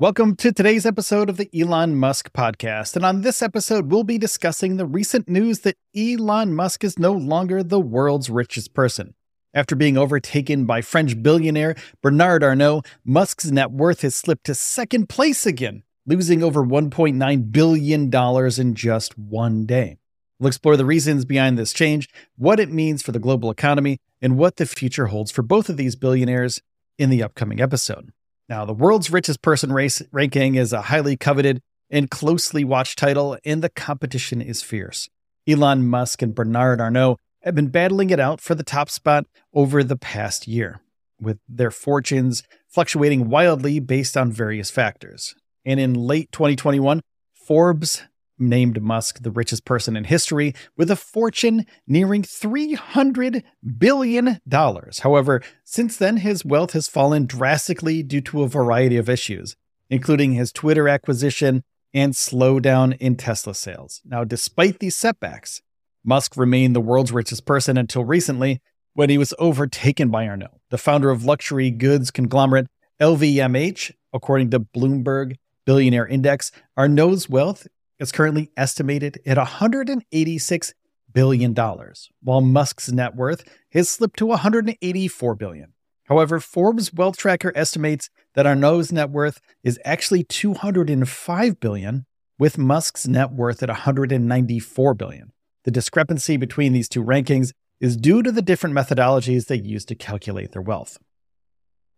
Welcome to today's episode of the Elon Musk podcast. And on this episode, we'll be discussing the recent news that Elon Musk is no longer the world's richest person. After being overtaken by French billionaire Bernard Arnault, Musk's net worth has slipped to second place again, losing over $1.9 billion in just one day. We'll explore the reasons behind this change, what it means for the global economy, and what the future holds for both of these billionaires in the upcoming episode. Now, the world's richest person race ranking is a highly coveted and closely watched title, and the competition is fierce. Elon Musk and Bernard Arnault have been battling it out for the top spot over the past year, with their fortunes fluctuating wildly based on various factors. And in late 2021, Forbes named Musk the richest person in history with a fortune nearing $300 billion. However, since then, his wealth has fallen drastically due to a variety of issues, including his Twitter acquisition and slowdown in Tesla sales. Now, despite these setbacks, Musk remained the world's richest person until recently when he was overtaken by Arnault, the founder of luxury goods conglomerate LVMH, according to Bloomberg Billionaire Index. Arnault's wealth is currently estimated at $186 billion, while Musk's net worth has slipped to 184 billion. However, Forbes Wealth Tracker estimates that Arnault's net worth is actually 205 billion, with Musk's net worth at 194 billion. The discrepancy between these two rankings is due to the different methodologies they use to calculate their wealth.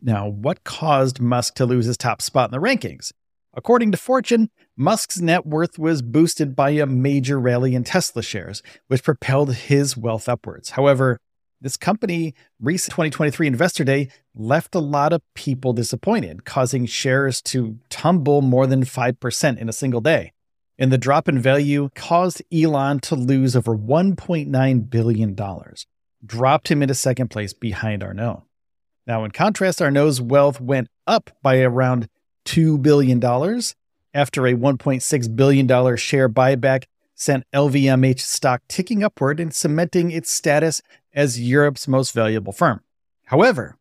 Now, what caused Musk to lose his top spot in the rankings? According to Fortune, Musk's net worth was boosted by a major rally in Tesla shares, which propelled his wealth upwards. However, this company recent 2023 investor day left a lot of people disappointed, causing shares to tumble more than 5% in a single day. And the drop in value caused Elon to lose over $1.9 billion, dropped him into second place behind Arnault. Now, in contrast, Arnault's wealth went up by around $2 billion after a $1.6 billion share buyback sent LVMH stock ticking upward and cementing its status as Europe's most valuable firm. However,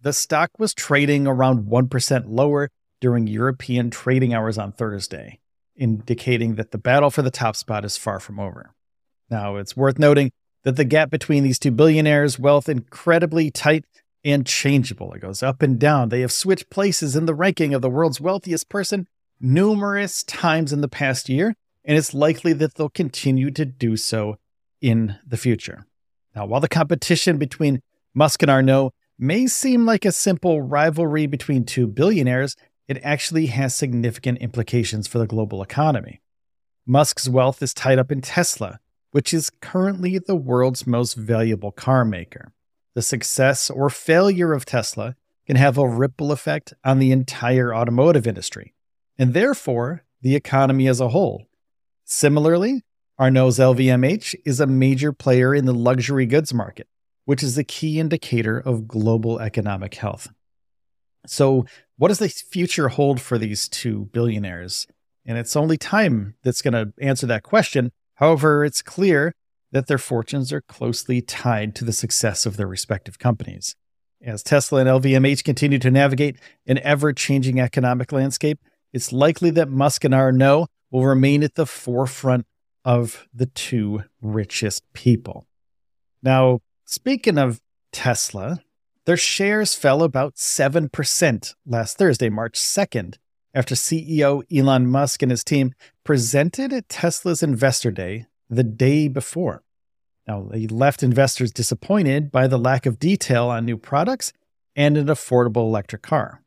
the stock was trading around 1% lower during European trading hours on Thursday, indicating that the battle for the top spot is far from over. Now, it's worth noting that the gap between these two billionaires' wealth incredibly tight and changeable. It goes up and down. They have switched places in the ranking of the world's wealthiest person numerous times in the past year, and it's likely that they'll continue to do so in the future. Now, while the competition between Musk and Arnault may seem like a simple rivalry between two billionaires, it actually has significant implications for the global economy. Musk's wealth is tied up in Tesla, which is currently the world's most valuable car maker the success or failure of Tesla can have a ripple effect on the entire automotive industry, and therefore the economy as a whole. Similarly, Arnault's LVMH is a major player in the luxury goods market, which is a key indicator of global economic health. So, what does the future hold for these two billionaires? And it's only time that's going to answer that question. However, it's clear that their fortunes are closely tied to the success of their respective companies. As Tesla and LVMH continue to navigate an ever changing economic landscape, it's likely that Musk and Arnault will remain at the forefront of the two richest people. Now, speaking of Tesla, their shares fell about 7% last Thursday, March 2nd, after CEO Elon Musk and his team presented at Tesla's Investor Day the day before. Now, they left investors disappointed by the lack of detail on new products and an affordable electric car.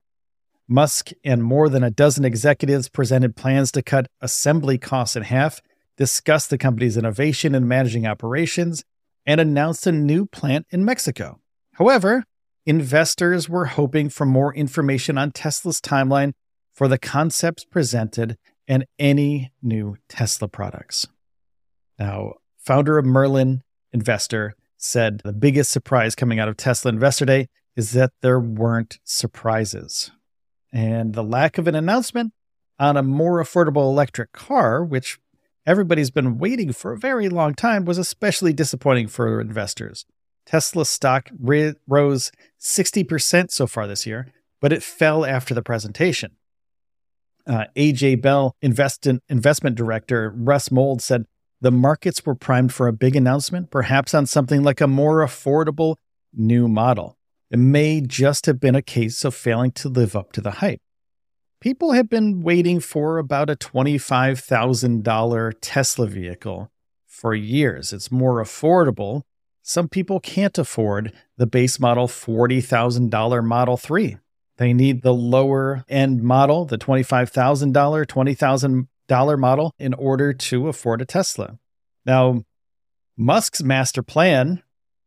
Musk and more than a dozen executives presented plans to cut assembly costs in half, discussed the company's innovation and managing operations, and announced a new plant in Mexico. However, investors were hoping for more information on Tesla's timeline for the concepts presented and any new Tesla products. Now, founder of Merlin Investor said the biggest surprise coming out of Tesla Investor Day is that there weren't surprises. And the lack of an announcement on a more affordable electric car, which everybody's been waiting for a very long time, was especially disappointing for investors. Tesla stock rose 60% so far this year, but it fell after the presentation. Uh, AJ Bell investment, investment director Russ Mould said the markets were primed for a big announcement, perhaps on something like a more affordable new model. It may just have been a case of failing to live up to the hype. People have been waiting for about a $25,000 Tesla vehicle for years. It's more affordable. Some people can't afford the base model $40,000 Model 3. They need the lower end model, the $25,000, $20,000 model, in order to afford a Tesla. Now, Musk's master plan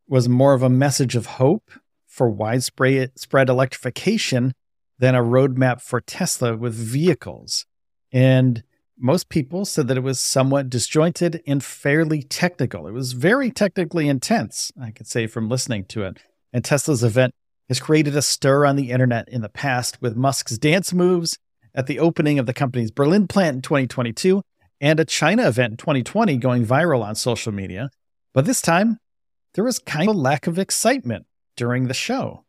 was more of a message of hope for widespread electrification than a roadmap for Tesla with vehicles. And most people said that it was somewhat disjointed and fairly technical. It was very technically intense, I could say, from listening to it. And Tesla's event has created a stir on the internet in the past with Musk's dance moves at the opening of the company's Berlin plant in 2022 and a China event in 2020 going viral on social media. But this time, there was kind of a lack of excitement during the show.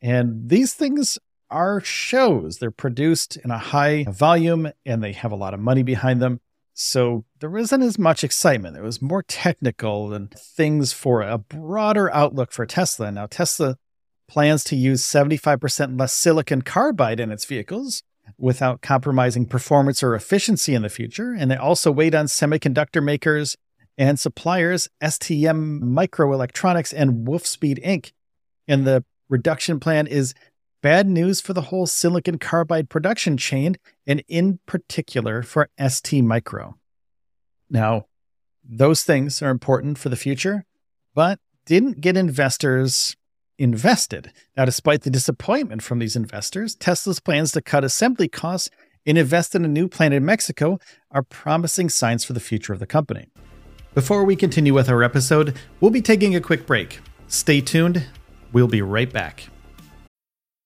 And these things are shows. They're produced in a high volume and they have a lot of money behind them. So there isn't as much excitement. It was more technical and things for a broader outlook for Tesla. Now, Tesla plans to use 75% less silicon carbide in its vehicles without compromising performance or efficiency in the future. And they also weighed on semiconductor makers and suppliers STM Microelectronics and Wolfspeed Inc. And the reduction plan is bad news for the whole silicon carbide production chain, and in particular for ST Micro. Now, those things are important for the future, but didn't get investors invested. Now, despite the disappointment from these investors, Tesla's plans to cut assembly costs and invest in a new plant in Mexico are promising signs for the future of the company. Before we continue with our episode, we'll be taking a quick break. Stay tuned, we'll be right back.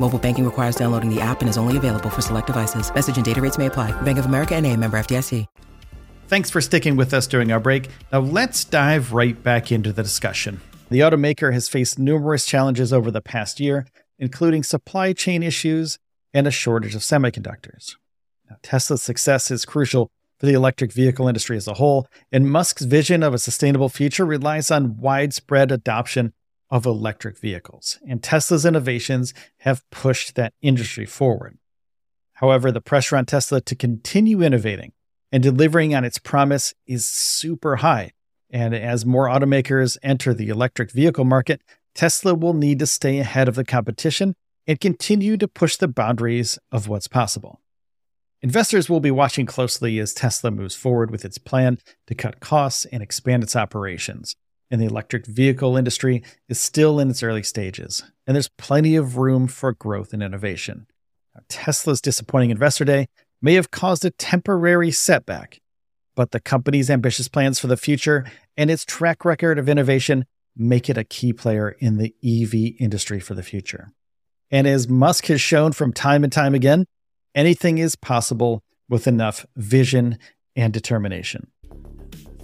Mobile banking requires downloading the app and is only available for select devices. Message and data rates may apply. Bank of America and a member FDIC. Thanks for sticking with us during our break. Now let's dive right back into the discussion. The automaker has faced numerous challenges over the past year, including supply chain issues and a shortage of semiconductors. Now, Tesla's success is crucial for the electric vehicle industry as a whole, and Musk's vision of a sustainable future relies on widespread adoption of electric vehicles, and Tesla's innovations have pushed that industry forward. However, the pressure on Tesla to continue innovating and delivering on its promise is super high. And as more automakers enter the electric vehicle market, Tesla will need to stay ahead of the competition and continue to push the boundaries of what's possible. Investors will be watching closely as Tesla moves forward with its plan to cut costs and expand its operations. And the electric vehicle industry is still in its early stages, and there's plenty of room for growth and innovation. Tesla's disappointing investor day may have caused a temporary setback, but the company's ambitious plans for the future and its track record of innovation make it a key player in the EV industry for the future. And as Musk has shown from time and time again, anything is possible with enough vision and determination.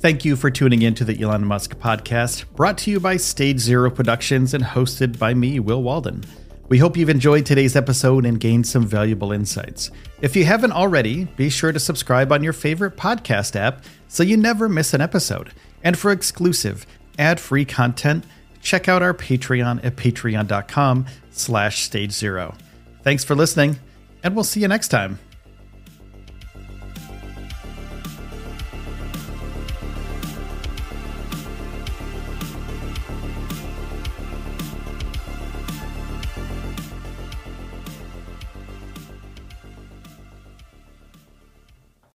Thank you for tuning in to the Elon Musk podcast, brought to you by Stage Zero Productions and hosted by me, Will Walden. We hope you've enjoyed today's episode and gained some valuable insights. If you haven't already, be sure to subscribe on your favorite podcast app so you never miss an episode. And for exclusive, ad-free content, check out our Patreon at patreon.com slash stage zero. Thanks for listening, and we'll see you next time.